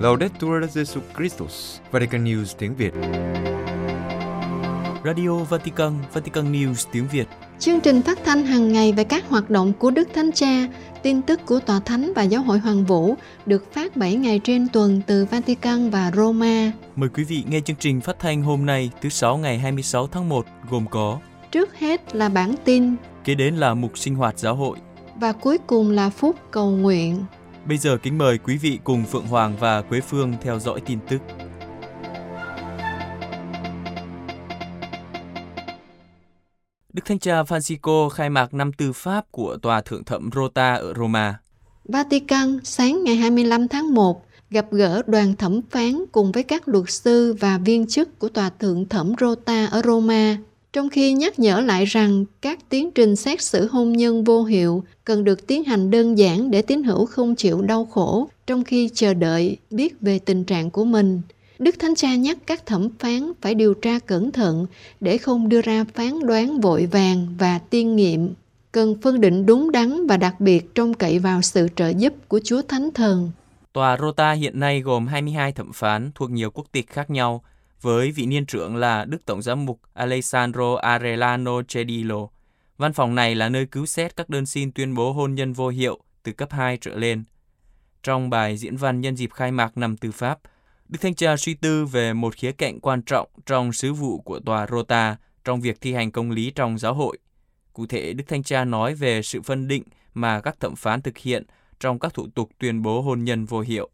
Laudetur Jesu Christus, Vatican News tiếng Việt. Radio Vatican, Vatican News tiếng Việt. Chương trình phát thanh hàng ngày về các hoạt động của Đức Thánh Cha, tin tức của Tòa Thánh và Giáo hội Hoàng Vũ được phát 7 ngày trên tuần từ Vatican và Roma. Mời quý vị nghe chương trình phát thanh hôm nay thứ Sáu ngày 26 tháng 1 gồm có Trước hết là bản tin Kế đến là mục sinh hoạt giáo hội và cuối cùng là phút cầu nguyện. Bây giờ kính mời quý vị cùng Phượng Hoàng và Quế Phương theo dõi tin tức. Đức Thánh Cha Francisco khai mạc năm tư pháp của Tòa Thượng Thẩm Rota ở Roma. Vatican sáng ngày 25 tháng 1 gặp gỡ đoàn thẩm phán cùng với các luật sư và viên chức của Tòa Thượng Thẩm Rota ở Roma, trong khi nhắc nhở lại rằng các tiến trình xét xử hôn nhân vô hiệu cần được tiến hành đơn giản để tín hữu không chịu đau khổ trong khi chờ đợi biết về tình trạng của mình. Đức Thánh Cha nhắc các thẩm phán phải điều tra cẩn thận để không đưa ra phán đoán vội vàng và tiên nghiệm. Cần phân định đúng đắn và đặc biệt trông cậy vào sự trợ giúp của Chúa Thánh Thần. Tòa Rota hiện nay gồm 22 thẩm phán thuộc nhiều quốc tịch khác nhau, với vị niên trưởng là Đức Tổng giám mục Alessandro Arellano Cedillo. Văn phòng này là nơi cứu xét các đơn xin tuyên bố hôn nhân vô hiệu từ cấp 2 trở lên. Trong bài diễn văn nhân dịp khai mạc năm tư pháp, Đức Thanh Cha suy tư về một khía cạnh quan trọng trong sứ vụ của tòa Rota trong việc thi hành công lý trong giáo hội. Cụ thể, Đức Thanh Cha nói về sự phân định mà các thẩm phán thực hiện trong các thủ tục tuyên bố hôn nhân vô hiệu.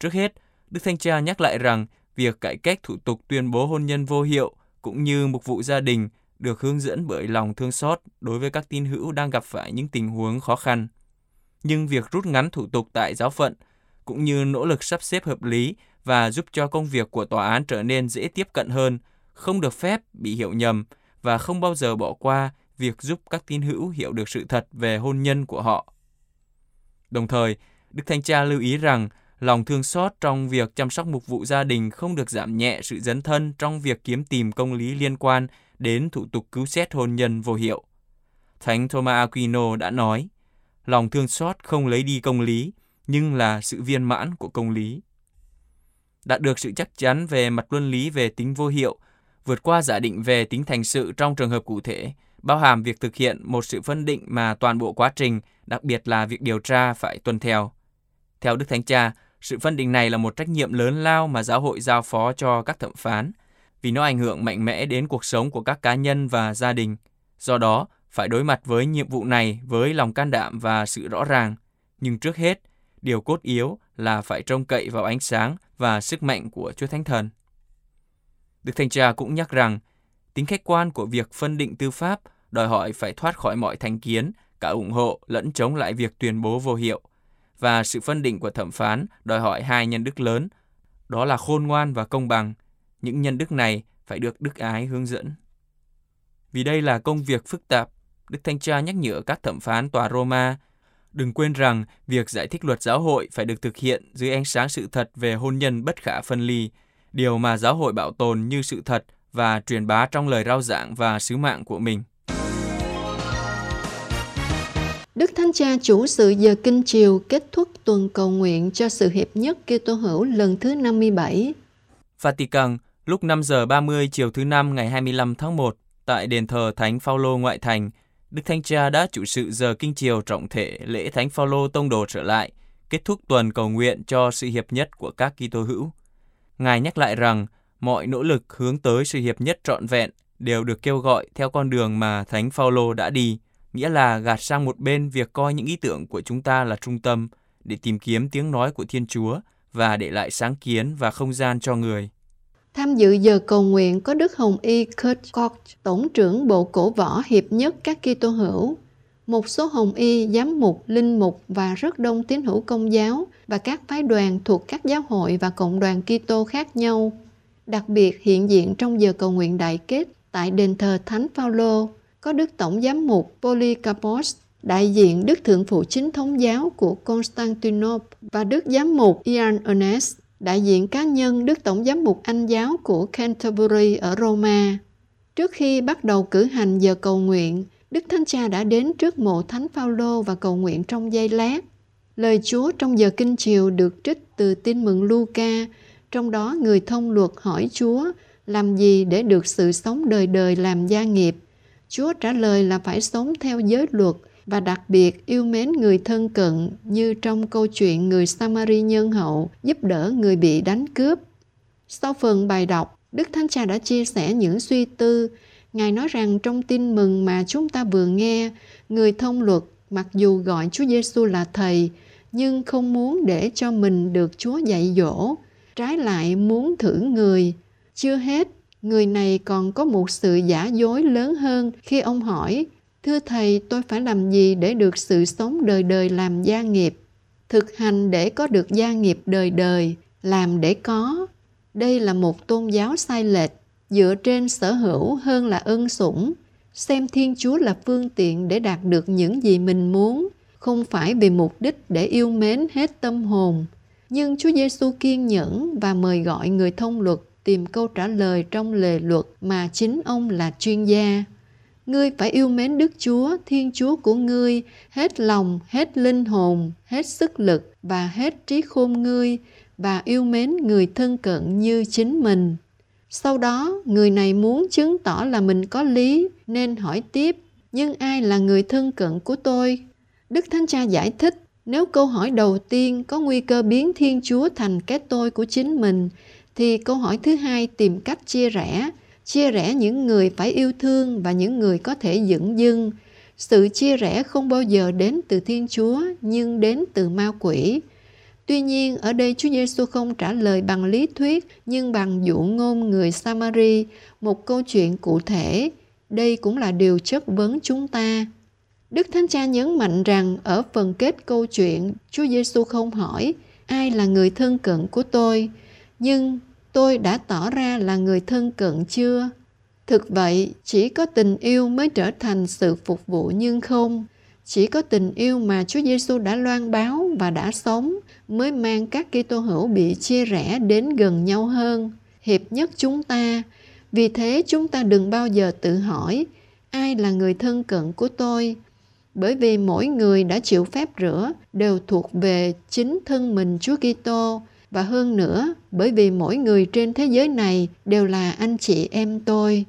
Trước hết, Đức Thanh Cha nhắc lại rằng việc cải cách thủ tục tuyên bố hôn nhân vô hiệu cũng như mục vụ gia đình được hướng dẫn bởi lòng thương xót đối với các tín hữu đang gặp phải những tình huống khó khăn. Nhưng việc rút ngắn thủ tục tại giáo phận cũng như nỗ lực sắp xếp hợp lý và giúp cho công việc của tòa án trở nên dễ tiếp cận hơn, không được phép bị hiểu nhầm và không bao giờ bỏ qua việc giúp các tín hữu hiểu được sự thật về hôn nhân của họ. Đồng thời, Đức Thanh Cha lưu ý rằng lòng thương xót trong việc chăm sóc mục vụ gia đình không được giảm nhẹ sự dấn thân trong việc kiếm tìm công lý liên quan đến thủ tục cứu xét hôn nhân vô hiệu. Thánh Thomas Aquino đã nói, lòng thương xót không lấy đi công lý, nhưng là sự viên mãn của công lý. Đạt được sự chắc chắn về mặt luân lý về tính vô hiệu, vượt qua giả định về tính thành sự trong trường hợp cụ thể, bao hàm việc thực hiện một sự phân định mà toàn bộ quá trình, đặc biệt là việc điều tra phải tuân theo. Theo Đức Thánh Cha, sự phân định này là một trách nhiệm lớn lao mà giáo hội giao phó cho các thẩm phán, vì nó ảnh hưởng mạnh mẽ đến cuộc sống của các cá nhân và gia đình. Do đó, phải đối mặt với nhiệm vụ này với lòng can đảm và sự rõ ràng. Nhưng trước hết, điều cốt yếu là phải trông cậy vào ánh sáng và sức mạnh của Chúa Thánh Thần. Đức Thanh Cha cũng nhắc rằng, tính khách quan của việc phân định tư pháp đòi hỏi phải thoát khỏi mọi thành kiến, cả ủng hộ lẫn chống lại việc tuyên bố vô hiệu. Và sự phân định của thẩm phán đòi hỏi hai nhân đức lớn, đó là khôn ngoan và công bằng. Những nhân đức này phải được đức ái hướng dẫn. Vì đây là công việc phức tạp, Đức Thanh Cha nhắc nhở các thẩm phán tòa Roma Đừng quên rằng việc giải thích luật giáo hội phải được thực hiện dưới ánh sáng sự thật về hôn nhân bất khả phân ly, điều mà giáo hội bảo tồn như sự thật và truyền bá trong lời rao giảng và sứ mạng của mình. Đức Thánh Cha chủ sự giờ kinh chiều kết thúc tuần cầu nguyện cho sự hiệp nhất Kitô hữu lần thứ 57. Vatican, lúc 5 giờ 30 chiều thứ năm ngày 25 tháng 1, tại đền thờ Thánh Phaolô ngoại thành, Đức Thánh Cha đã chủ sự giờ kinh chiều trọng thể lễ Thánh Phaolô tông đồ trở lại, kết thúc tuần cầu nguyện cho sự hiệp nhất của các Kitô hữu. Ngài nhắc lại rằng mọi nỗ lực hướng tới sự hiệp nhất trọn vẹn đều được kêu gọi theo con đường mà Thánh Phaolô đã đi, nghĩa là gạt sang một bên việc coi những ý tưởng của chúng ta là trung tâm để tìm kiếm tiếng nói của Thiên Chúa và để lại sáng kiến và không gian cho người. Tham dự giờ cầu nguyện có Đức Hồng Y Kurt Koch, Tổng trưởng Bộ Cổ Võ Hiệp nhất các Kitô hữu, một số Hồng Y, Giám mục, Linh mục và rất đông tín hữu công giáo và các phái đoàn thuộc các giáo hội và cộng đoàn Kitô khác nhau. Đặc biệt hiện diện trong giờ cầu nguyện đại kết tại đền thờ Thánh Phaolô có Đức Tổng Giám mục Polycarpos, đại diện Đức Thượng phụ Chính thống giáo của Constantinople và Đức Giám mục Ian Ernest đại diện cá nhân Đức Tổng giám mục Anh giáo của Canterbury ở Roma. Trước khi bắt đầu cử hành giờ cầu nguyện, Đức Thánh Cha đã đến trước mộ Thánh Phaolô và cầu nguyện trong giây lát. Lời Chúa trong giờ kinh chiều được trích từ tin mừng Luca, trong đó người thông luật hỏi Chúa làm gì để được sự sống đời đời làm gia nghiệp. Chúa trả lời là phải sống theo giới luật và đặc biệt yêu mến người thân cận như trong câu chuyện người Samari nhân hậu giúp đỡ người bị đánh cướp. Sau phần bài đọc, Đức Thánh Cha đã chia sẻ những suy tư. Ngài nói rằng trong tin mừng mà chúng ta vừa nghe, người thông luật mặc dù gọi Chúa Giêsu là thầy, nhưng không muốn để cho mình được Chúa dạy dỗ, trái lại muốn thử người. Chưa hết, người này còn có một sự giả dối lớn hơn khi ông hỏi Thưa Thầy, tôi phải làm gì để được sự sống đời đời làm gia nghiệp? Thực hành để có được gia nghiệp đời đời, làm để có. Đây là một tôn giáo sai lệch, dựa trên sở hữu hơn là ân sủng. Xem Thiên Chúa là phương tiện để đạt được những gì mình muốn, không phải vì mục đích để yêu mến hết tâm hồn. Nhưng Chúa Giêsu kiên nhẫn và mời gọi người thông luật tìm câu trả lời trong lề luật mà chính ông là chuyên gia. Ngươi phải yêu mến Đức Chúa, Thiên Chúa của ngươi, hết lòng, hết linh hồn, hết sức lực và hết trí khôn ngươi, và yêu mến người thân cận như chính mình. Sau đó, người này muốn chứng tỏ là mình có lý, nên hỏi tiếp, nhưng ai là người thân cận của tôi? Đức Thánh Cha giải thích, nếu câu hỏi đầu tiên có nguy cơ biến Thiên Chúa thành cái tôi của chính mình, thì câu hỏi thứ hai tìm cách chia rẽ, chia rẽ những người phải yêu thương và những người có thể dựng dưng. Sự chia rẽ không bao giờ đến từ Thiên Chúa nhưng đến từ ma quỷ. Tuy nhiên, ở đây Chúa Giêsu không trả lời bằng lý thuyết nhưng bằng dụ ngôn người Samari, một câu chuyện cụ thể. Đây cũng là điều chất vấn chúng ta. Đức Thánh Cha nhấn mạnh rằng ở phần kết câu chuyện, Chúa Giêsu không hỏi ai là người thân cận của tôi, nhưng tôi đã tỏ ra là người thân cận chưa? Thực vậy chỉ có tình yêu mới trở thành sự phục vụ nhưng không. Chỉ có tình yêu mà Chúa Giêsu đã loan báo và đã sống mới mang các Kitô hữu bị chia rẽ đến gần nhau hơn, hiệp nhất chúng ta. Vì thế chúng ta đừng bao giờ tự hỏi ai là người thân cận của tôi, bởi vì mỗi người đã chịu phép rửa đều thuộc về chính thân mình Chúa Kitô và hơn nữa bởi vì mỗi người trên thế giới này đều là anh chị em tôi.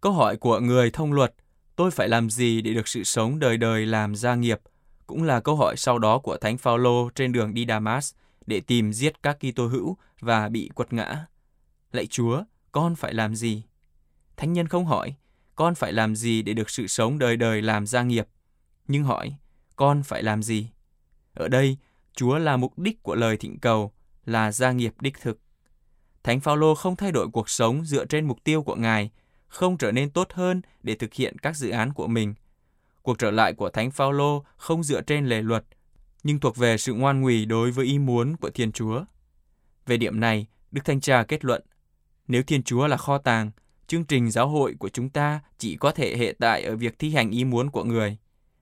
Câu hỏi của người thông luật, tôi phải làm gì để được sự sống đời đời làm gia nghiệp, cũng là câu hỏi sau đó của Thánh Phaolô trên đường đi Damas để tìm giết các Kitô hữu và bị quật ngã. Lạy Chúa, con phải làm gì? Thánh nhân không hỏi, con phải làm gì để được sự sống đời đời làm gia nghiệp, nhưng hỏi, con phải làm gì? Ở đây, Chúa là mục đích của lời thỉnh cầu, là gia nghiệp đích thực. Thánh Phaolô không thay đổi cuộc sống dựa trên mục tiêu của Ngài, không trở nên tốt hơn để thực hiện các dự án của mình. Cuộc trở lại của Thánh Phaolô không dựa trên lề luật, nhưng thuộc về sự ngoan ngùi đối với ý muốn của Thiên Chúa. Về điểm này, Đức Thanh Cha kết luận, nếu Thiên Chúa là kho tàng, chương trình giáo hội của chúng ta chỉ có thể hệ tại ở việc thi hành ý muốn của người.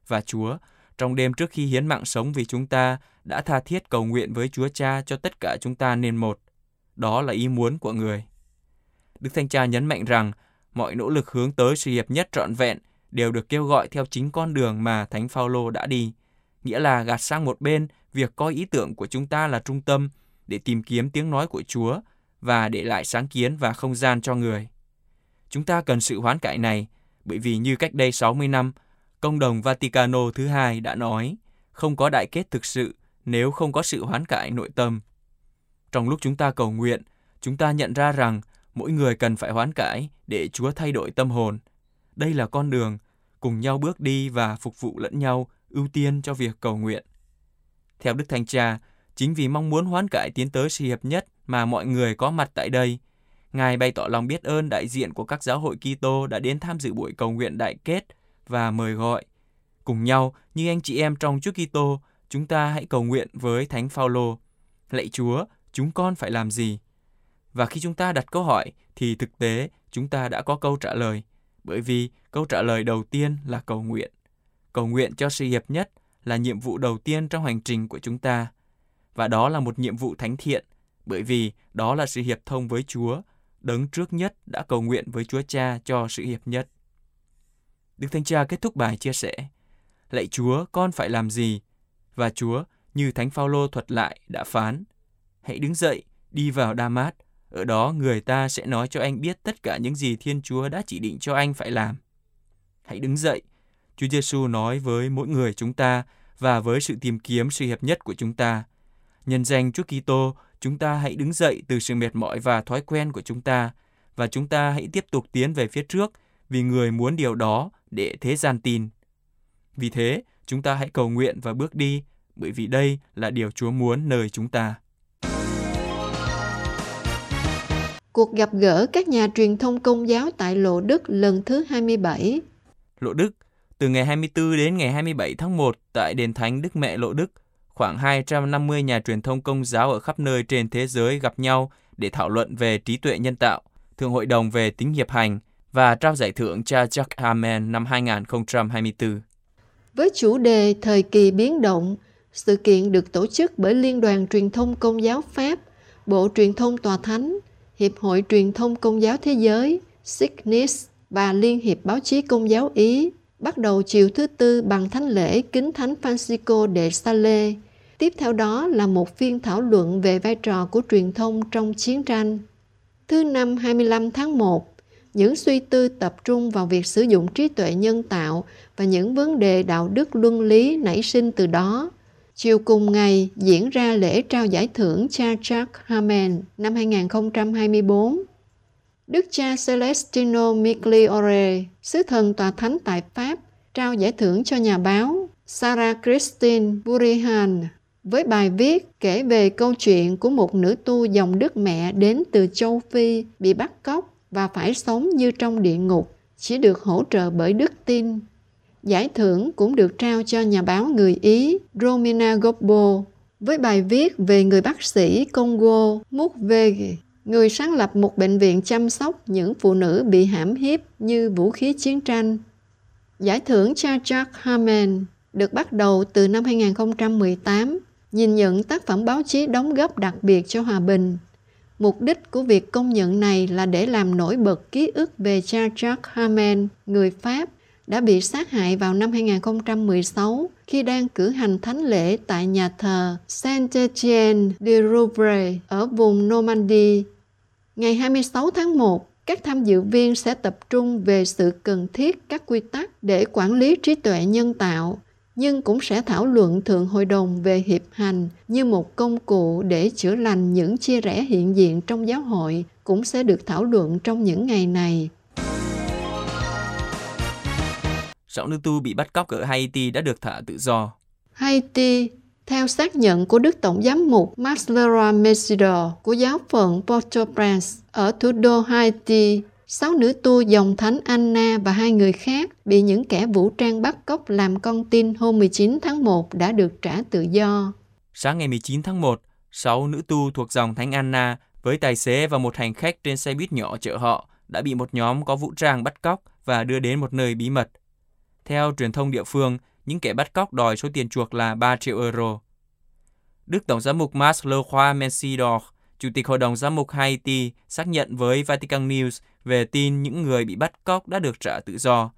Và Chúa, trong đêm trước khi hiến mạng sống vì chúng ta, đã tha thiết cầu nguyện với Chúa Cha cho tất cả chúng ta nên một. Đó là ý muốn của người. Đức Thanh Cha nhấn mạnh rằng mọi nỗ lực hướng tới sự hiệp nhất trọn vẹn đều được kêu gọi theo chính con đường mà Thánh Phaolô đã đi, nghĩa là gạt sang một bên việc coi ý tưởng của chúng ta là trung tâm để tìm kiếm tiếng nói của Chúa và để lại sáng kiến và không gian cho người. Chúng ta cần sự hoán cải này bởi vì như cách đây 60 năm, Công đồng Vaticano thứ hai đã nói không có đại kết thực sự nếu không có sự hoán cải nội tâm. Trong lúc chúng ta cầu nguyện, chúng ta nhận ra rằng mỗi người cần phải hoán cải để Chúa thay đổi tâm hồn. Đây là con đường, cùng nhau bước đi và phục vụ lẫn nhau, ưu tiên cho việc cầu nguyện. Theo Đức Thánh Cha, chính vì mong muốn hoán cải tiến tới sự hiệp nhất mà mọi người có mặt tại đây, Ngài bày tỏ lòng biết ơn đại diện của các giáo hội Kitô đã đến tham dự buổi cầu nguyện đại kết và mời gọi. Cùng nhau, như anh chị em trong Chúa Kitô, chúng ta hãy cầu nguyện với Thánh Phaolô. Lạy Chúa, chúng con phải làm gì? Và khi chúng ta đặt câu hỏi thì thực tế chúng ta đã có câu trả lời, bởi vì câu trả lời đầu tiên là cầu nguyện. Cầu nguyện cho sự hiệp nhất là nhiệm vụ đầu tiên trong hành trình của chúng ta. Và đó là một nhiệm vụ thánh thiện, bởi vì đó là sự hiệp thông với Chúa, đấng trước nhất đã cầu nguyện với Chúa Cha cho sự hiệp nhất. Đức Thánh Cha kết thúc bài chia sẻ. Lạy Chúa, con phải làm gì? Và Chúa, như Thánh Phaolô thuật lại, đã phán. Hãy đứng dậy, đi vào Đa Mát. Ở đó người ta sẽ nói cho anh biết tất cả những gì Thiên Chúa đã chỉ định cho anh phải làm. Hãy đứng dậy. Chúa Giêsu nói với mỗi người chúng ta và với sự tìm kiếm sự hiệp nhất của chúng ta. Nhân danh Chúa Kitô, chúng ta hãy đứng dậy từ sự mệt mỏi và thói quen của chúng ta và chúng ta hãy tiếp tục tiến về phía trước vì người muốn điều đó để thế gian tin. Vì thế, chúng ta hãy cầu nguyện và bước đi bởi vì đây là điều Chúa muốn nơi chúng ta. Cuộc gặp gỡ các nhà truyền thông công giáo tại Lộ Đức lần thứ 27 Lộ Đức, từ ngày 24 đến ngày 27 tháng 1 tại Đền Thánh Đức Mẹ Lộ Đức, khoảng 250 nhà truyền thông công giáo ở khắp nơi trên thế giới gặp nhau để thảo luận về trí tuệ nhân tạo, Thượng hội đồng về tính hiệp hành và trao giải thưởng cho Jack Amen năm 2024. Với chủ đề Thời kỳ biến động, sự kiện được tổ chức bởi Liên đoàn Truyền thông Công giáo Pháp, Bộ Truyền thông Tòa Thánh, Hiệp hội Truyền thông Công giáo Thế giới, SIGNIS và Liên hiệp Báo chí Công giáo Ý, bắt đầu chiều thứ Tư bằng thánh lễ Kính Thánh Francisco de Sales. Tiếp theo đó là một phiên thảo luận về vai trò của truyền thông trong chiến tranh. Thứ năm 25 tháng 1, những suy tư tập trung vào việc sử dụng trí tuệ nhân tạo và những vấn đề đạo đức luân lý nảy sinh từ đó. Chiều cùng ngày diễn ra lễ trao giải thưởng cha Jack Hamen năm 2024. Đức cha Celestino Migliore, sứ thần tòa thánh tại Pháp, trao giải thưởng cho nhà báo Sarah Christine Burihan với bài viết kể về câu chuyện của một nữ tu dòng Đức Mẹ đến từ châu Phi bị bắt cóc và phải sống như trong địa ngục, chỉ được hỗ trợ bởi đức tin. Giải thưởng cũng được trao cho nhà báo người Ý Romina Gobbo với bài viết về người bác sĩ Congo Mukwege, người sáng lập một bệnh viện chăm sóc những phụ nữ bị hãm hiếp như vũ khí chiến tranh. Giải thưởng cha Jack Hamen được bắt đầu từ năm 2018, nhìn nhận tác phẩm báo chí đóng góp đặc biệt cho hòa bình Mục đích của việc công nhận này là để làm nổi bật ký ức về cha Jacques Hamen, người Pháp, đã bị sát hại vào năm 2016 khi đang cử hành thánh lễ tại nhà thờ Saint-Étienne de Rouvray ở vùng Normandy. Ngày 26 tháng 1, các tham dự viên sẽ tập trung về sự cần thiết các quy tắc để quản lý trí tuệ nhân tạo nhưng cũng sẽ thảo luận thượng hội đồng về hiệp hành như một công cụ để chữa lành những chia rẽ hiện diện trong giáo hội cũng sẽ được thảo luận trong những ngày này. Sáu nữ tu bị bắt cóc ở Haiti đã được thả tự do. Haiti, theo xác nhận của Đức Tổng giám mục Marcelo Mesidor của giáo phận Port-au-Prince ở thủ đô Haiti sáu nữ tu dòng thánh Anna và hai người khác bị những kẻ vũ trang bắt cóc làm con tin hôm 19 tháng 1 đã được trả tự do. Sáng ngày 19 tháng 1, sáu nữ tu thuộc dòng thánh Anna với tài xế và một hành khách trên xe buýt nhỏ chở họ đã bị một nhóm có vũ trang bắt cóc và đưa đến một nơi bí mật. Theo truyền thông địa phương, những kẻ bắt cóc đòi số tiền chuộc là 3 triệu euro. Đức Tổng giám mục Mas Leroy Mensidor Chủ tịch Hội đồng Giám mục Haiti xác nhận với Vatican News về tin những người bị bắt cóc đã được trả tự do.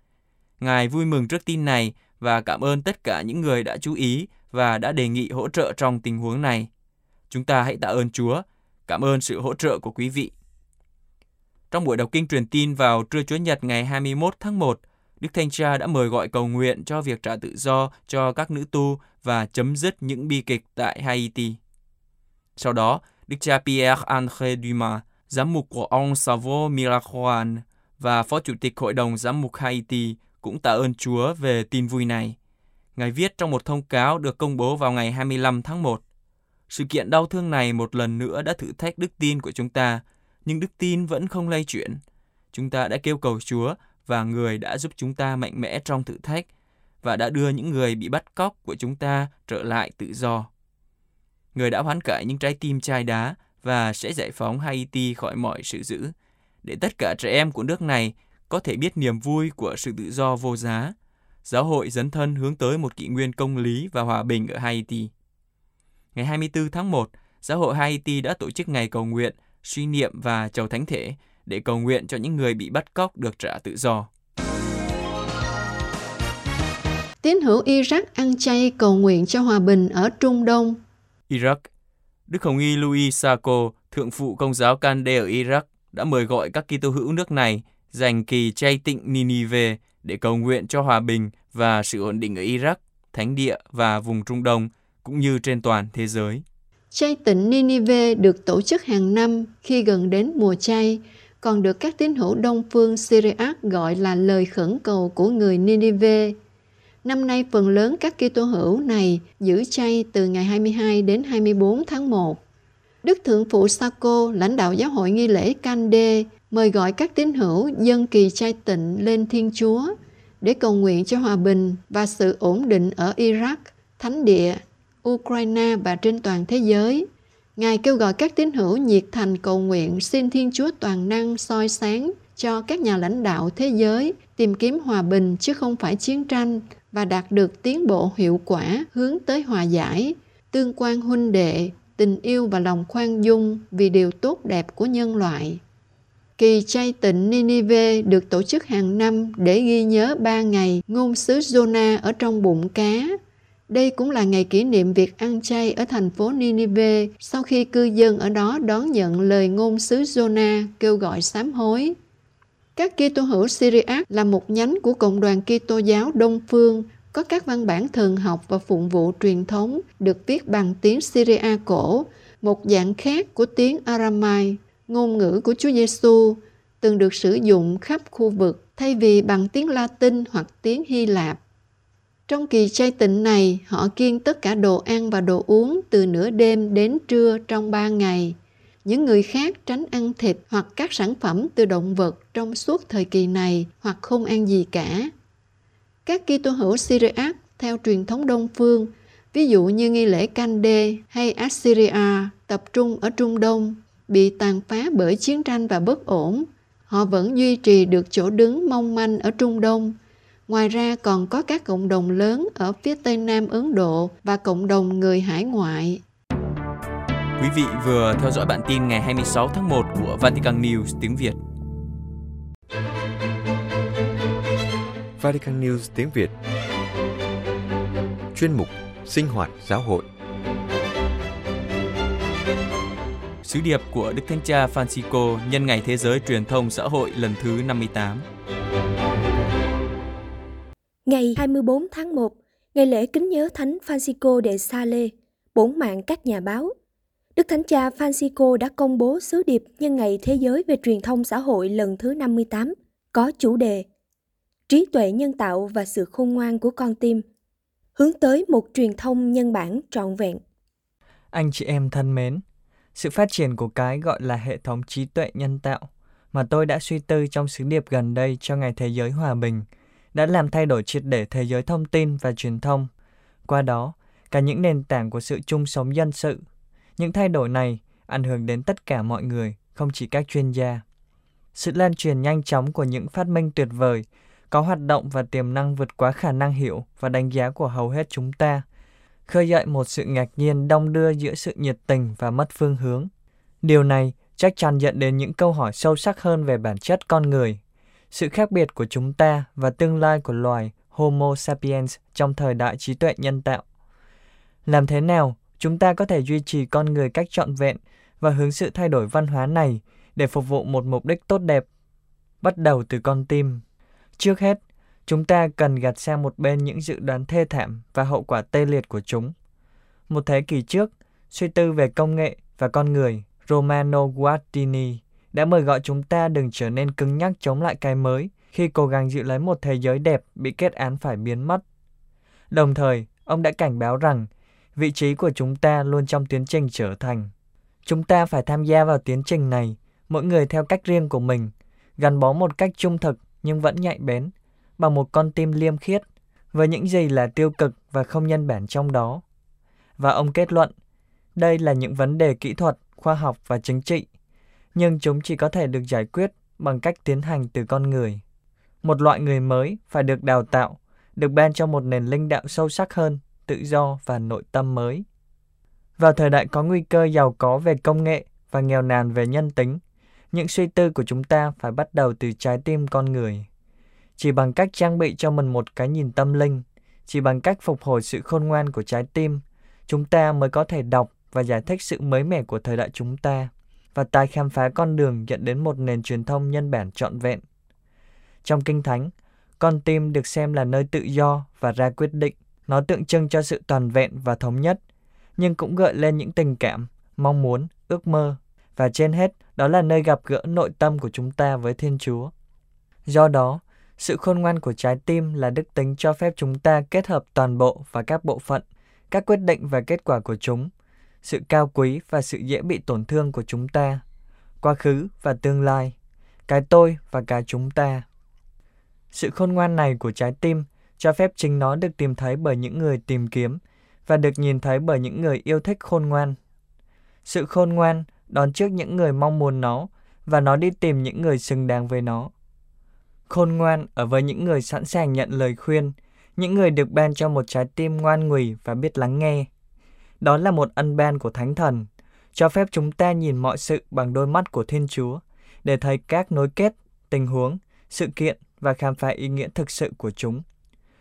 Ngài vui mừng trước tin này và cảm ơn tất cả những người đã chú ý và đã đề nghị hỗ trợ trong tình huống này. Chúng ta hãy tạ ơn Chúa, cảm ơn sự hỗ trợ của quý vị. Trong buổi đọc kinh truyền tin vào trưa Chúa Nhật ngày 21 tháng 1, Đức Thanh Cha đã mời gọi cầu nguyện cho việc trả tự do cho các nữ tu và chấm dứt những bi kịch tại Haiti. Sau đó, Đức cha Pierre-André Dumas, giám mục của ông Savo Miracoan và Phó Chủ tịch Hội đồng Giám mục Haiti cũng tạ ơn Chúa về tin vui này. Ngài viết trong một thông cáo được công bố vào ngày 25 tháng 1. Sự kiện đau thương này một lần nữa đã thử thách đức tin của chúng ta, nhưng đức tin vẫn không lay chuyển. Chúng ta đã kêu cầu Chúa và người đã giúp chúng ta mạnh mẽ trong thử thách và đã đưa những người bị bắt cóc của chúng ta trở lại tự do. Người đã hoán cải những trái tim chai đá và sẽ giải phóng Haiti khỏi mọi sự dữ, để tất cả trẻ em của nước này có thể biết niềm vui của sự tự do vô giá. Giáo hội dấn thân hướng tới một kỷ nguyên công lý và hòa bình ở Haiti. Ngày 24 tháng 1, Giáo hội Haiti đã tổ chức ngày cầu nguyện, suy niệm và chầu thánh thể để cầu nguyện cho những người bị bắt cóc được trả tự do. Tín hữu Iraq ăn chay cầu nguyện cho hòa bình ở Trung Đông. Iraq Đức Hồng Y Louis Sarko, thượng phụ công giáo Kande ở Iraq, đã mời gọi các Kitô hữu nước này dành kỳ chay tịnh Ninive để cầu nguyện cho hòa bình và sự ổn định ở Iraq, Thánh địa và vùng Trung Đông, cũng như trên toàn thế giới. Chay tịnh Ninive được tổ chức hàng năm khi gần đến mùa chay, còn được các tín hữu Đông phương Syriac gọi là lời khẩn cầu của người Ninive. Năm nay phần lớn các Kitô hữu này giữ chay từ ngày 22 đến 24 tháng 1. Đức Thượng phụ Sako, lãnh đạo giáo hội nghi lễ Cande, mời gọi các tín hữu dân kỳ chay tịnh lên Thiên Chúa để cầu nguyện cho hòa bình và sự ổn định ở Iraq, Thánh địa, Ukraine và trên toàn thế giới. Ngài kêu gọi các tín hữu nhiệt thành cầu nguyện xin Thiên Chúa toàn năng soi sáng cho các nhà lãnh đạo thế giới tìm kiếm hòa bình chứ không phải chiến tranh và đạt được tiến bộ hiệu quả hướng tới hòa giải, tương quan huynh đệ, tình yêu và lòng khoan dung vì điều tốt đẹp của nhân loại. Kỳ chay tịnh Ninive được tổ chức hàng năm để ghi nhớ ba ngày ngôn sứ Jonah ở trong bụng cá. Đây cũng là ngày kỷ niệm việc ăn chay ở thành phố Ninive sau khi cư dân ở đó đón nhận lời ngôn sứ Jonah kêu gọi sám hối. Các Kitô hữu Syriac là một nhánh của cộng đoàn Kitô giáo Đông phương có các văn bản thường học và phụng vụ truyền thống được viết bằng tiếng Syria cổ, một dạng khác của tiếng Aramai, ngôn ngữ của Chúa Giêsu từng được sử dụng khắp khu vực thay vì bằng tiếng Latin hoặc tiếng Hy Lạp. Trong kỳ chay tịnh này, họ kiêng tất cả đồ ăn và đồ uống từ nửa đêm đến trưa trong ba ngày. Những người khác tránh ăn thịt hoặc các sản phẩm từ động vật trong suốt thời kỳ này hoặc không ăn gì cả. Các Kitô hữu Syriac theo truyền thống Đông phương, ví dụ như nghi lễ Cande hay Assyria tập trung ở Trung Đông, bị tàn phá bởi chiến tranh và bất ổn, họ vẫn duy trì được chỗ đứng mong manh ở Trung Đông. Ngoài ra còn có các cộng đồng lớn ở phía Tây Nam Ấn Độ và cộng đồng người hải ngoại. Quý vị vừa theo dõi bản tin ngày 26 tháng 1 của Vatican News tiếng Việt. Vatican News tiếng Việt Chuyên mục Sinh hoạt giáo hội Sứ điệp của Đức Thánh Cha Francisco nhân ngày Thế giới truyền thông xã hội lần thứ 58 Ngày 24 tháng 1, ngày lễ kính nhớ Thánh Francisco de Sale, bổn mạng các nhà báo. Đức Thánh Cha Francisco đã công bố sứ điệp nhân ngày Thế giới về truyền thông xã hội lần thứ 58, có chủ đề trí tuệ nhân tạo và sự khôn ngoan của con tim, hướng tới một truyền thông nhân bản trọn vẹn. Anh chị em thân mến, sự phát triển của cái gọi là hệ thống trí tuệ nhân tạo mà tôi đã suy tư trong sứ điệp gần đây cho Ngày Thế giới Hòa bình đã làm thay đổi triệt để thế giới thông tin và truyền thông. Qua đó, cả những nền tảng của sự chung sống dân sự. Những thay đổi này ảnh hưởng đến tất cả mọi người, không chỉ các chuyên gia. Sự lan truyền nhanh chóng của những phát minh tuyệt vời có hoạt động và tiềm năng vượt quá khả năng hiểu và đánh giá của hầu hết chúng ta, khơi dậy một sự ngạc nhiên đong đưa giữa sự nhiệt tình và mất phương hướng. Điều này chắc chắn dẫn đến những câu hỏi sâu sắc hơn về bản chất con người, sự khác biệt của chúng ta và tương lai của loài Homo sapiens trong thời đại trí tuệ nhân tạo. Làm thế nào chúng ta có thể duy trì con người cách trọn vẹn và hướng sự thay đổi văn hóa này để phục vụ một mục đích tốt đẹp, bắt đầu từ con tim. Trước hết, chúng ta cần gạt sang một bên những dự đoán thê thảm và hậu quả tê liệt của chúng. Một thế kỷ trước, suy tư về công nghệ và con người Romano Guardini đã mời gọi chúng ta đừng trở nên cứng nhắc chống lại cái mới khi cố gắng giữ lấy một thế giới đẹp bị kết án phải biến mất. Đồng thời, ông đã cảnh báo rằng vị trí của chúng ta luôn trong tiến trình trở thành. Chúng ta phải tham gia vào tiến trình này, mỗi người theo cách riêng của mình, gắn bó một cách trung thực nhưng vẫn nhạy bén, bằng một con tim liêm khiết, với những gì là tiêu cực và không nhân bản trong đó. Và ông kết luận, đây là những vấn đề kỹ thuật, khoa học và chính trị, nhưng chúng chỉ có thể được giải quyết bằng cách tiến hành từ con người. Một loại người mới phải được đào tạo, được ban cho một nền linh đạo sâu sắc hơn, tự do và nội tâm mới. Vào thời đại có nguy cơ giàu có về công nghệ và nghèo nàn về nhân tính, những suy tư của chúng ta phải bắt đầu từ trái tim con người. Chỉ bằng cách trang bị cho mình một cái nhìn tâm linh, chỉ bằng cách phục hồi sự khôn ngoan của trái tim, chúng ta mới có thể đọc và giải thích sự mới mẻ của thời đại chúng ta và tài khám phá con đường dẫn đến một nền truyền thông nhân bản trọn vẹn. Trong Kinh Thánh, con tim được xem là nơi tự do và ra quyết định. Nó tượng trưng cho sự toàn vẹn và thống nhất, nhưng cũng gợi lên những tình cảm, mong muốn, ước mơ. Và trên hết, đó là nơi gặp gỡ nội tâm của chúng ta với Thiên Chúa. Do đó, sự khôn ngoan của trái tim là đức tính cho phép chúng ta kết hợp toàn bộ và các bộ phận, các quyết định và kết quả của chúng, sự cao quý và sự dễ bị tổn thương của chúng ta, quá khứ và tương lai, cái tôi và cái chúng ta. Sự khôn ngoan này của trái tim cho phép chính nó được tìm thấy bởi những người tìm kiếm và được nhìn thấy bởi những người yêu thích khôn ngoan. Sự khôn ngoan đón trước những người mong muốn nó và nó đi tìm những người xứng đáng với nó. Khôn ngoan ở với những người sẵn sàng nhận lời khuyên, những người được ban cho một trái tim ngoan ngùi và biết lắng nghe. Đó là một ân ban của Thánh Thần, cho phép chúng ta nhìn mọi sự bằng đôi mắt của Thiên Chúa, để thấy các nối kết, tình huống, sự kiện và khám phá ý nghĩa thực sự của chúng.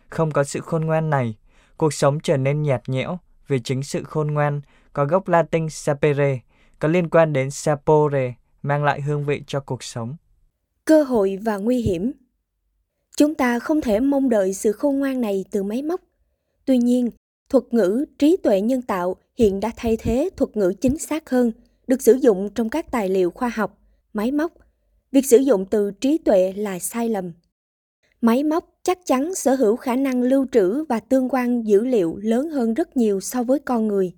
Không có sự khôn ngoan này, cuộc sống trở nên nhạt nhẽo vì chính sự khôn ngoan có gốc Latin sapere, có liên quan đến sapore, mang lại hương vị cho cuộc sống. Cơ hội và nguy hiểm Chúng ta không thể mong đợi sự khôn ngoan này từ máy móc. Tuy nhiên, thuật ngữ trí tuệ nhân tạo hiện đã thay thế thuật ngữ chính xác hơn, được sử dụng trong các tài liệu khoa học, máy móc. Việc sử dụng từ trí tuệ là sai lầm. Máy móc chắc chắn sở hữu khả năng lưu trữ và tương quan dữ liệu lớn hơn rất nhiều so với con người.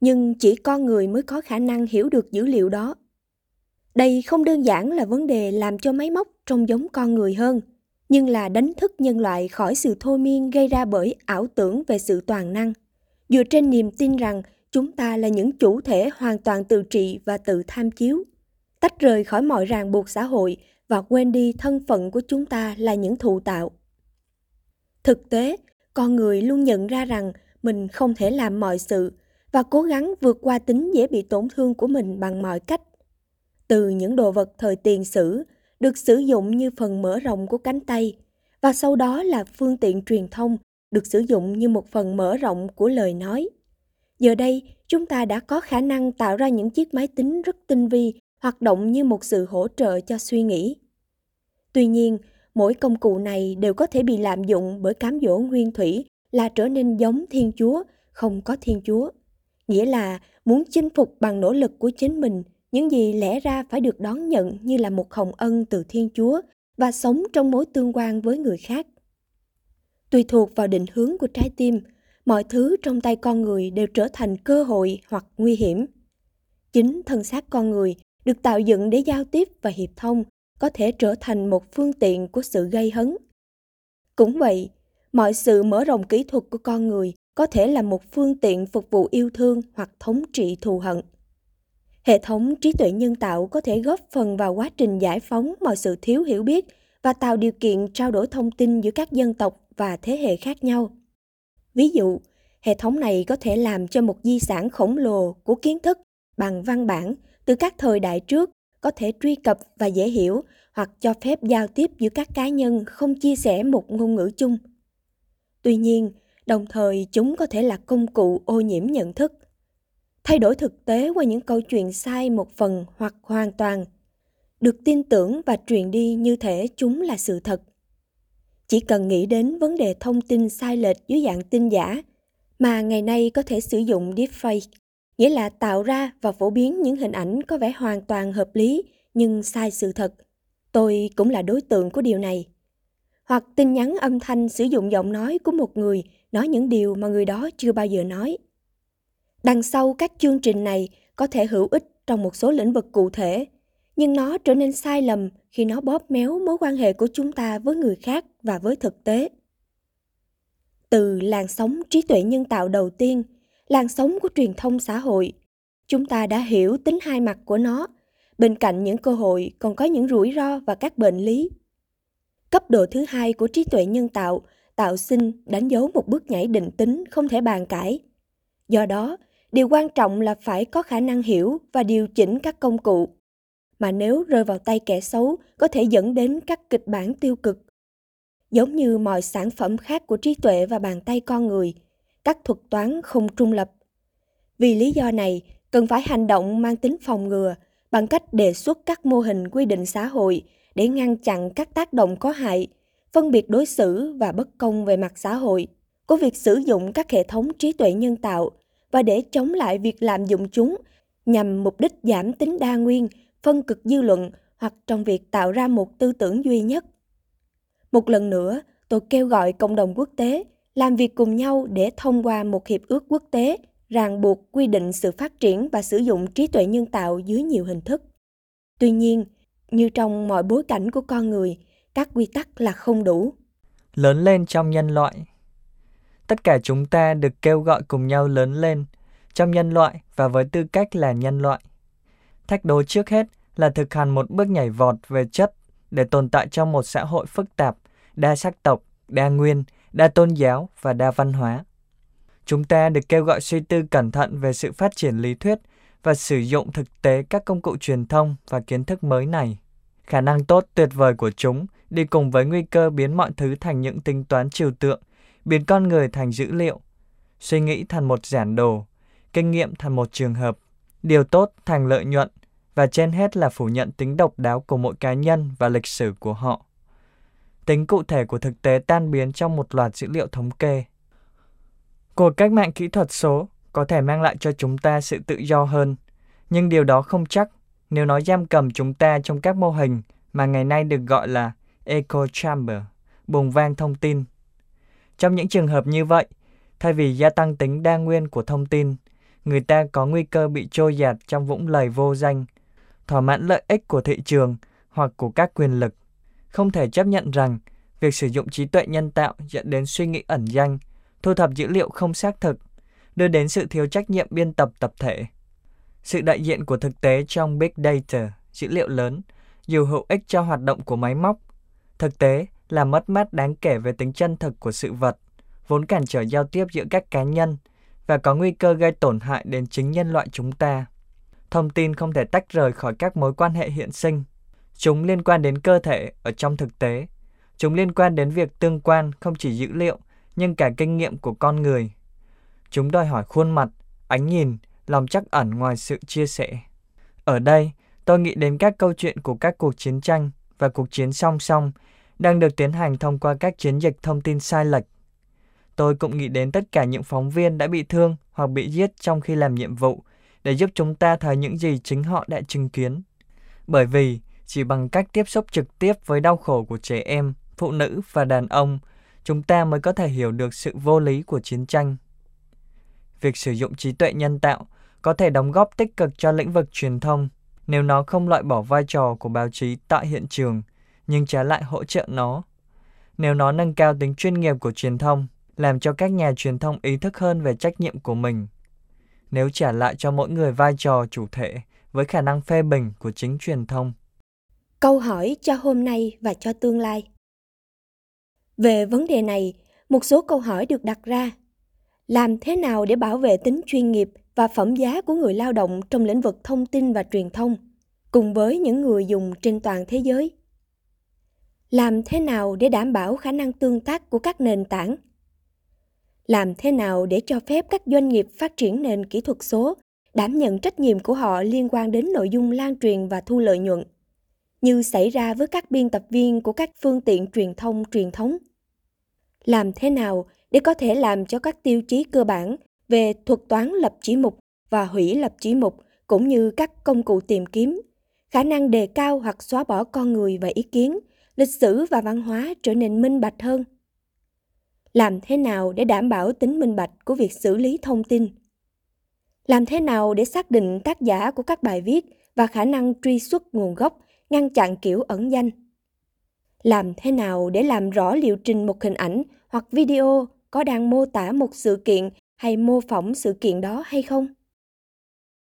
Nhưng chỉ con người mới có khả năng hiểu được dữ liệu đó. Đây không đơn giản là vấn đề làm cho máy móc trông giống con người hơn, nhưng là đánh thức nhân loại khỏi sự thôi miên gây ra bởi ảo tưởng về sự toàn năng, dựa trên niềm tin rằng chúng ta là những chủ thể hoàn toàn tự trị và tự tham chiếu, tách rời khỏi mọi ràng buộc xã hội và quên đi thân phận của chúng ta là những thụ tạo. Thực tế, con người luôn nhận ra rằng mình không thể làm mọi sự và cố gắng vượt qua tính dễ bị tổn thương của mình bằng mọi cách. Từ những đồ vật thời tiền sử được sử dụng như phần mở rộng của cánh tay và sau đó là phương tiện truyền thông được sử dụng như một phần mở rộng của lời nói. Giờ đây, chúng ta đã có khả năng tạo ra những chiếc máy tính rất tinh vi hoạt động như một sự hỗ trợ cho suy nghĩ. Tuy nhiên, mỗi công cụ này đều có thể bị lạm dụng bởi cám dỗ nguyên thủy là trở nên giống Thiên Chúa, không có Thiên Chúa. Nghĩa là muốn chinh phục bằng nỗ lực của chính mình những gì lẽ ra phải được đón nhận như là một hồng ân từ Thiên Chúa và sống trong mối tương quan với người khác. Tùy thuộc vào định hướng của trái tim, mọi thứ trong tay con người đều trở thành cơ hội hoặc nguy hiểm. Chính thân xác con người được tạo dựng để giao tiếp và hiệp thông có thể trở thành một phương tiện của sự gây hấn. Cũng vậy, mọi sự mở rộng kỹ thuật của con người có thể là một phương tiện phục vụ yêu thương hoặc thống trị thù hận. Hệ thống trí tuệ nhân tạo có thể góp phần vào quá trình giải phóng mọi sự thiếu hiểu biết và tạo điều kiện trao đổi thông tin giữa các dân tộc và thế hệ khác nhau. Ví dụ, hệ thống này có thể làm cho một di sản khổng lồ của kiến thức bằng văn bản từ các thời đại trước có thể truy cập và dễ hiểu hoặc cho phép giao tiếp giữa các cá nhân không chia sẻ một ngôn ngữ chung. Tuy nhiên, đồng thời chúng có thể là công cụ ô nhiễm nhận thức, thay đổi thực tế qua những câu chuyện sai một phần hoặc hoàn toàn, được tin tưởng và truyền đi như thể chúng là sự thật. Chỉ cần nghĩ đến vấn đề thông tin sai lệch dưới dạng tin giả, mà ngày nay có thể sử dụng deepfake nghĩa là tạo ra và phổ biến những hình ảnh có vẻ hoàn toàn hợp lý nhưng sai sự thật. Tôi cũng là đối tượng của điều này. Hoặc tin nhắn âm thanh sử dụng giọng nói của một người nói những điều mà người đó chưa bao giờ nói. Đằng sau các chương trình này có thể hữu ích trong một số lĩnh vực cụ thể, nhưng nó trở nên sai lầm khi nó bóp méo mối quan hệ của chúng ta với người khác và với thực tế. Từ làn sóng trí tuệ nhân tạo đầu tiên – làn sóng của truyền thông xã hội. Chúng ta đã hiểu tính hai mặt của nó. Bên cạnh những cơ hội còn có những rủi ro và các bệnh lý. Cấp độ thứ hai của trí tuệ nhân tạo tạo sinh đánh dấu một bước nhảy định tính không thể bàn cãi. Do đó điều quan trọng là phải có khả năng hiểu và điều chỉnh các công cụ. Mà nếu rơi vào tay kẻ xấu có thể dẫn đến các kịch bản tiêu cực. Giống như mọi sản phẩm khác của trí tuệ và bàn tay con người, các thuật toán không trung lập. Vì lý do này, cần phải hành động mang tính phòng ngừa bằng cách đề xuất các mô hình quy định xã hội để ngăn chặn các tác động có hại, phân biệt đối xử và bất công về mặt xã hội của việc sử dụng các hệ thống trí tuệ nhân tạo và để chống lại việc lạm dụng chúng nhằm mục đích giảm tính đa nguyên, phân cực dư luận hoặc trong việc tạo ra một tư tưởng duy nhất. Một lần nữa, tôi kêu gọi cộng đồng quốc tế làm việc cùng nhau để thông qua một hiệp ước quốc tế ràng buộc quy định sự phát triển và sử dụng trí tuệ nhân tạo dưới nhiều hình thức. Tuy nhiên, như trong mọi bối cảnh của con người, các quy tắc là không đủ. Lớn lên trong nhân loại Tất cả chúng ta được kêu gọi cùng nhau lớn lên trong nhân loại và với tư cách là nhân loại. Thách đố trước hết là thực hành một bước nhảy vọt về chất để tồn tại trong một xã hội phức tạp, đa sắc tộc, đa nguyên, đa tôn giáo và đa văn hóa. Chúng ta được kêu gọi suy tư cẩn thận về sự phát triển lý thuyết và sử dụng thực tế các công cụ truyền thông và kiến thức mới này. Khả năng tốt tuyệt vời của chúng đi cùng với nguy cơ biến mọi thứ thành những tính toán trừu tượng, biến con người thành dữ liệu, suy nghĩ thành một giản đồ, kinh nghiệm thành một trường hợp, điều tốt thành lợi nhuận và trên hết là phủ nhận tính độc đáo của mỗi cá nhân và lịch sử của họ. Tính cụ thể của thực tế tan biến trong một loạt dữ liệu thống kê. Cuộc cách mạng kỹ thuật số có thể mang lại cho chúng ta sự tự do hơn, nhưng điều đó không chắc nếu nó giam cầm chúng ta trong các mô hình mà ngày nay được gọi là echo chamber, buồng vang thông tin. Trong những trường hợp như vậy, thay vì gia tăng tính đa nguyên của thông tin, người ta có nguy cơ bị trôi dạt trong vũng lầy vô danh, thỏa mãn lợi ích của thị trường hoặc của các quyền lực. Không thể chấp nhận rằng việc sử dụng trí tuệ nhân tạo dẫn đến suy nghĩ ẩn danh, thu thập dữ liệu không xác thực, đưa đến sự thiếu trách nhiệm biên tập tập thể. Sự đại diện của thực tế trong Big Data, dữ liệu lớn, dù hữu ích cho hoạt động của máy móc, thực tế là mất mát đáng kể về tính chân thực của sự vật, vốn cản trở giao tiếp giữa các cá nhân và có nguy cơ gây tổn hại đến chính nhân loại chúng ta. Thông tin không thể tách rời khỏi các mối quan hệ hiện sinh. Chúng liên quan đến cơ thể ở trong thực tế. Chúng liên quan đến việc tương quan không chỉ dữ liệu, nhưng cả kinh nghiệm của con người. Chúng đòi hỏi khuôn mặt, ánh nhìn, lòng chắc ẩn ngoài sự chia sẻ. Ở đây, tôi nghĩ đến các câu chuyện của các cuộc chiến tranh và cuộc chiến song song đang được tiến hành thông qua các chiến dịch thông tin sai lệch Tôi cũng nghĩ đến tất cả những phóng viên đã bị thương hoặc bị giết trong khi làm nhiệm vụ để giúp chúng ta thấy những gì chính họ đã chứng kiến. Bởi vì chỉ bằng cách tiếp xúc trực tiếp với đau khổ của trẻ em, phụ nữ và đàn ông, chúng ta mới có thể hiểu được sự vô lý của chiến tranh. Việc sử dụng trí tuệ nhân tạo có thể đóng góp tích cực cho lĩnh vực truyền thông nếu nó không loại bỏ vai trò của báo chí tại hiện trường, nhưng trái lại hỗ trợ nó. Nếu nó nâng cao tính chuyên nghiệp của truyền thông, làm cho các nhà truyền thông ý thức hơn về trách nhiệm của mình. Nếu trả lại cho mỗi người vai trò chủ thể với khả năng phê bình của chính truyền thông. Câu hỏi cho hôm nay và cho tương lai. Về vấn đề này, một số câu hỏi được đặt ra. Làm thế nào để bảo vệ tính chuyên nghiệp và phẩm giá của người lao động trong lĩnh vực thông tin và truyền thông, cùng với những người dùng trên toàn thế giới? Làm thế nào để đảm bảo khả năng tương tác của các nền tảng làm thế nào để cho phép các doanh nghiệp phát triển nền kỹ thuật số đảm nhận trách nhiệm của họ liên quan đến nội dung lan truyền và thu lợi nhuận như xảy ra với các biên tập viên của các phương tiện truyền thông truyền thống. Làm thế nào để có thể làm cho các tiêu chí cơ bản về thuật toán lập chỉ mục và hủy lập chỉ mục cũng như các công cụ tìm kiếm, khả năng đề cao hoặc xóa bỏ con người và ý kiến, lịch sử và văn hóa trở nên minh bạch hơn? Làm thế nào để đảm bảo tính minh bạch của việc xử lý thông tin? Làm thế nào để xác định tác giả của các bài viết và khả năng truy xuất nguồn gốc ngăn chặn kiểu ẩn danh làm thế nào để làm rõ liệu trình một hình ảnh hoặc video có đang mô tả một sự kiện hay mô phỏng sự kiện đó hay không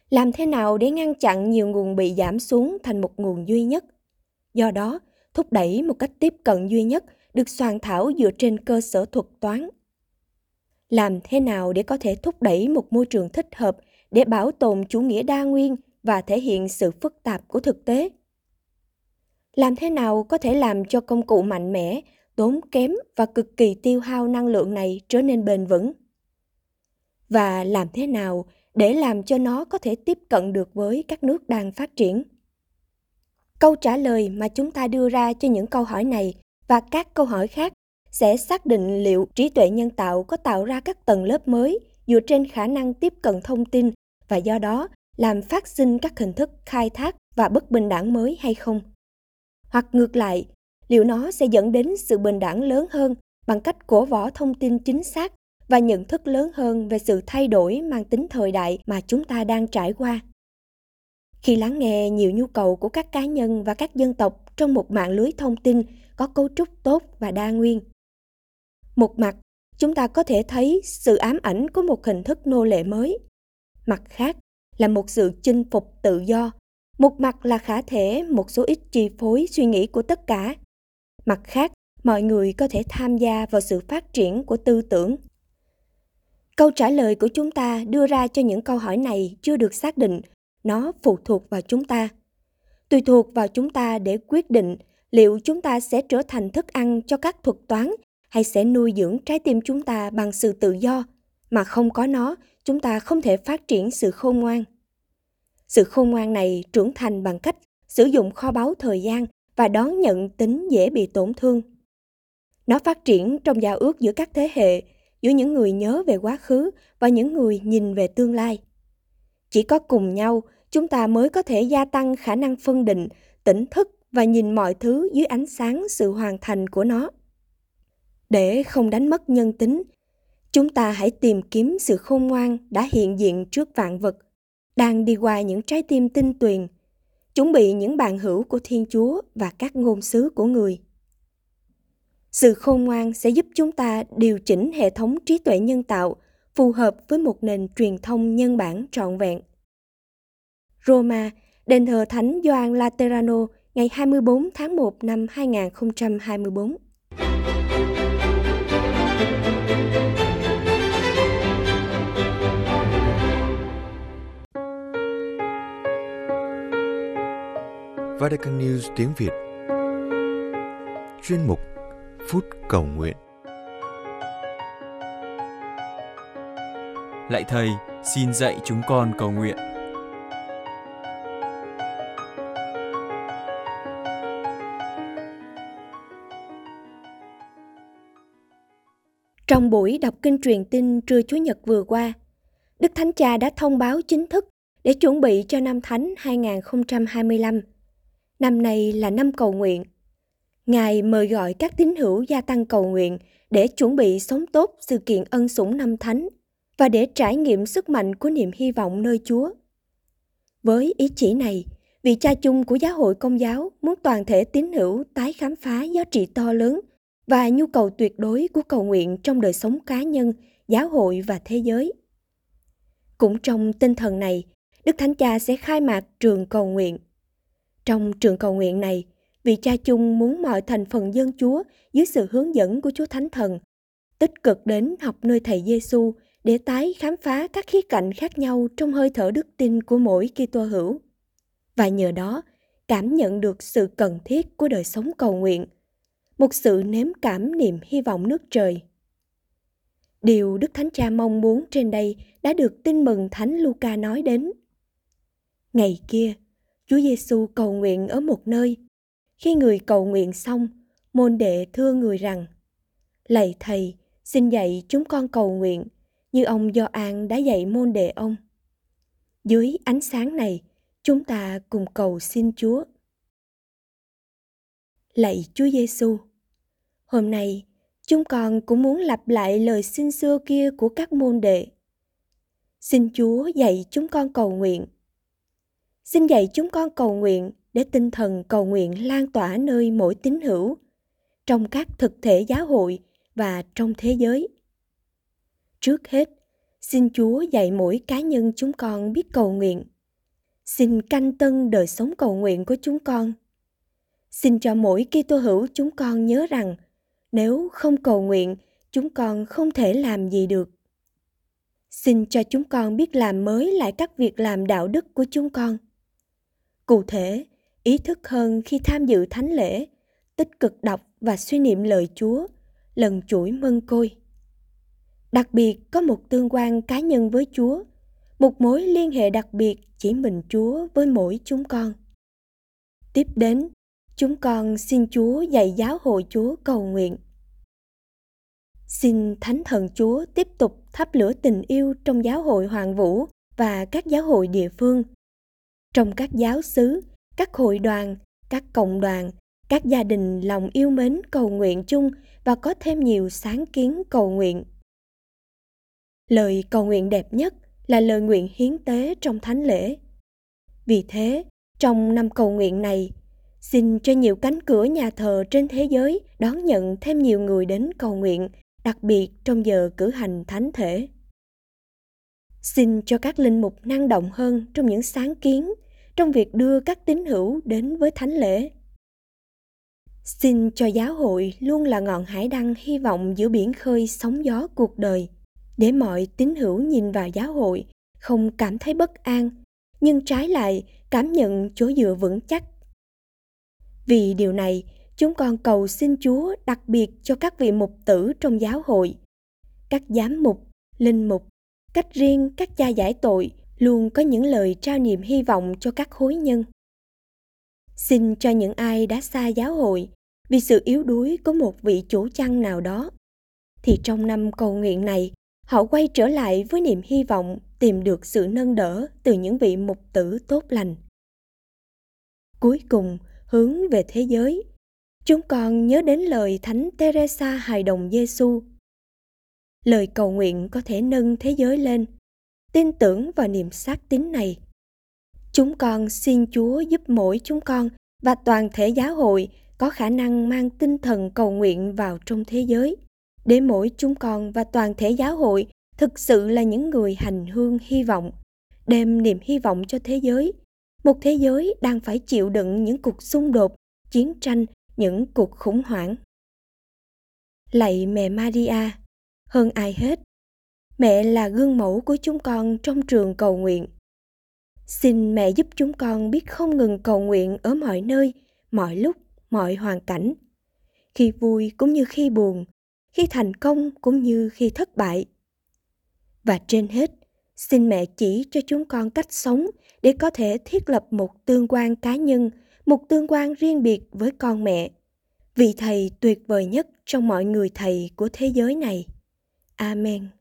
làm thế nào để ngăn chặn nhiều nguồn bị giảm xuống thành một nguồn duy nhất do đó, thúc đẩy một cách tiếp cận duy nhất được soạn thảo dựa trên cơ sở thuật toán. Làm thế nào để có thể thúc đẩy một môi trường thích hợp để bảo tồn chủ nghĩa đa nguyên và thể hiện sự phức tạp của thực tế? Làm thế nào có thể làm cho công cụ mạnh mẽ, tốn kém và cực kỳ tiêu hao năng lượng này trở nên bền vững? Và làm thế nào để làm cho nó có thể tiếp cận được với các nước đang phát triển? Câu trả lời mà chúng ta đưa ra cho những câu hỏi này và các câu hỏi khác sẽ xác định liệu trí tuệ nhân tạo có tạo ra các tầng lớp mới dựa trên khả năng tiếp cận thông tin và do đó làm phát sinh các hình thức khai thác và bất bình đẳng mới hay không? Hoặc ngược lại, liệu nó sẽ dẫn đến sự bình đẳng lớn hơn bằng cách cổ võ thông tin chính xác và nhận thức lớn hơn về sự thay đổi mang tính thời đại mà chúng ta đang trải qua? Khi lắng nghe nhiều nhu cầu của các cá nhân và các dân tộc trong một mạng lưới thông tin có cấu trúc tốt và đa nguyên. Một mặt, chúng ta có thể thấy sự ám ảnh của một hình thức nô lệ mới. Mặt khác, là một sự chinh phục tự do một mặt là khả thể, một số ít chi phối suy nghĩ của tất cả. Mặt khác, mọi người có thể tham gia vào sự phát triển của tư tưởng. Câu trả lời của chúng ta đưa ra cho những câu hỏi này chưa được xác định. Nó phụ thuộc vào chúng ta. Tùy thuộc vào chúng ta để quyết định liệu chúng ta sẽ trở thành thức ăn cho các thuật toán hay sẽ nuôi dưỡng trái tim chúng ta bằng sự tự do. Mà không có nó, chúng ta không thể phát triển sự khôn ngoan sự khôn ngoan này trưởng thành bằng cách sử dụng kho báu thời gian và đón nhận tính dễ bị tổn thương. Nó phát triển trong giao ước giữa các thế hệ, giữa những người nhớ về quá khứ và những người nhìn về tương lai. Chỉ có cùng nhau, chúng ta mới có thể gia tăng khả năng phân định, tỉnh thức và nhìn mọi thứ dưới ánh sáng sự hoàn thành của nó. Để không đánh mất nhân tính, chúng ta hãy tìm kiếm sự khôn ngoan đã hiện diện trước vạn vật đang đi qua những trái tim tinh tuyền chuẩn bị những bạn hữu của thiên chúa và các ngôn sứ của người sự khôn ngoan sẽ giúp chúng ta điều chỉnh hệ thống trí tuệ nhân tạo phù hợp với một nền truyền thông nhân bản trọn vẹn. Roma, đền thờ Thánh Gioan Laterano ngày 24 tháng 1 năm 2024. Vatican News tiếng Việt Chuyên mục Phút Cầu Nguyện Lạy Thầy, xin dạy chúng con cầu nguyện. Trong buổi đọc kinh truyền tin trưa Chúa Nhật vừa qua, Đức Thánh Cha đã thông báo chính thức để chuẩn bị cho năm Thánh 2025. Năm nay là năm cầu nguyện. Ngài mời gọi các tín hữu gia tăng cầu nguyện để chuẩn bị sống tốt sự kiện ân sủng năm Thánh và để trải nghiệm sức mạnh của niềm hy vọng nơi Chúa. Với ý chỉ này, vị cha chung của giáo hội công giáo muốn toàn thể tín hữu tái khám phá giá trị to lớn và nhu cầu tuyệt đối của cầu nguyện trong đời sống cá nhân, giáo hội và thế giới. Cũng trong tinh thần này, Đức Thánh Cha sẽ khai mạc trường cầu nguyện. Trong trường cầu nguyện này, vị cha chung muốn mọi thành phần dân Chúa dưới sự hướng dẫn của Chúa Thánh Thần tích cực đến học nơi Thầy Giêsu để tái khám phá các khía cạnh khác nhau trong hơi thở đức tin của mỗi Kitô hữu. Và nhờ đó, cảm nhận được sự cần thiết của đời sống cầu nguyện, một sự nếm cảm niềm hy vọng nước trời. Điều Đức Thánh Cha mong muốn trên đây đã được tin mừng Thánh Luca nói đến. Ngày kia, Chúa Giêsu cầu nguyện ở một nơi. Khi người cầu nguyện xong, môn đệ thưa người rằng: Lạy thầy, xin dạy chúng con cầu nguyện như ông Do An đã dạy môn đệ ông. Dưới ánh sáng này, chúng ta cùng cầu xin Chúa. Lạy Chúa Giêsu, hôm nay chúng con cũng muốn lặp lại lời xin xưa kia của các môn đệ. Xin Chúa dạy chúng con cầu nguyện. Xin dạy chúng con cầu nguyện để tinh thần cầu nguyện lan tỏa nơi mỗi tín hữu, trong các thực thể giáo hội và trong thế giới. Trước hết, xin Chúa dạy mỗi cá nhân chúng con biết cầu nguyện. Xin canh tân đời sống cầu nguyện của chúng con. Xin cho mỗi Kitô hữu chúng con nhớ rằng nếu không cầu nguyện, chúng con không thể làm gì được. Xin cho chúng con biết làm mới lại các việc làm đạo đức của chúng con. Cụ thể, ý thức hơn khi tham dự thánh lễ, tích cực đọc và suy niệm lời Chúa, lần chuỗi mân côi. Đặc biệt có một tương quan cá nhân với Chúa, một mối liên hệ đặc biệt chỉ mình Chúa với mỗi chúng con. Tiếp đến, chúng con xin Chúa dạy giáo hội Chúa cầu nguyện. Xin Thánh Thần Chúa tiếp tục thắp lửa tình yêu trong giáo hội Hoàng Vũ và các giáo hội địa phương. Trong các giáo xứ, các hội đoàn, các cộng đoàn, các gia đình lòng yêu mến cầu nguyện chung và có thêm nhiều sáng kiến cầu nguyện. Lời cầu nguyện đẹp nhất là lời nguyện hiến tế trong thánh lễ. Vì thế, trong năm cầu nguyện này, xin cho nhiều cánh cửa nhà thờ trên thế giới đón nhận thêm nhiều người đến cầu nguyện, đặc biệt trong giờ cử hành thánh thể. Xin cho các linh mục năng động hơn trong những sáng kiến, trong việc đưa các tín hữu đến với thánh lễ. Xin cho giáo hội luôn là ngọn hải đăng hy vọng giữa biển khơi sóng gió cuộc đời, để mọi tín hữu nhìn vào giáo hội không cảm thấy bất an, nhưng trái lại cảm nhận chỗ dựa vững chắc. Vì điều này, chúng con cầu xin Chúa đặc biệt cho các vị mục tử trong giáo hội, các giám mục, linh mục, cách riêng các cha giải tội luôn có những lời trao niềm hy vọng cho các hối nhân. Xin cho những ai đã xa giáo hội vì sự yếu đuối của một vị chủ chăn nào đó, thì trong năm cầu nguyện này, họ quay trở lại với niềm hy vọng tìm được sự nâng đỡ từ những vị mục tử tốt lành. Cuối cùng, hướng về thế giới, chúng con nhớ đến lời Thánh Teresa hài đồng Giêsu. Lời cầu nguyện có thể nâng thế giới lên, tin tưởng vào niềm xác tín này. Chúng con xin Chúa giúp mỗi chúng con và toàn thể giáo hội có khả năng mang tinh thần cầu nguyện vào trong thế giới, để mỗi chúng con và toàn thể giáo hội thực sự là những người hành hương hy vọng, đem niềm hy vọng cho thế giới một thế giới đang phải chịu đựng những cuộc xung đột, chiến tranh, những cuộc khủng hoảng lạy mẹ maria, hơn ai hết mẹ là gương mẫu của chúng con trong trường cầu nguyện. Xin mẹ giúp chúng con biết không ngừng cầu nguyện ở mọi nơi, mọi lúc, mọi hoàn cảnh. Khi vui cũng như khi buồn, khi thành công cũng như khi thất bại. Và trên hết, xin mẹ chỉ cho chúng con cách sống để có thể thiết lập một tương quan cá nhân, một tương quan riêng biệt với con mẹ. Vị thầy tuyệt vời nhất trong mọi người thầy của thế giới này. Amen.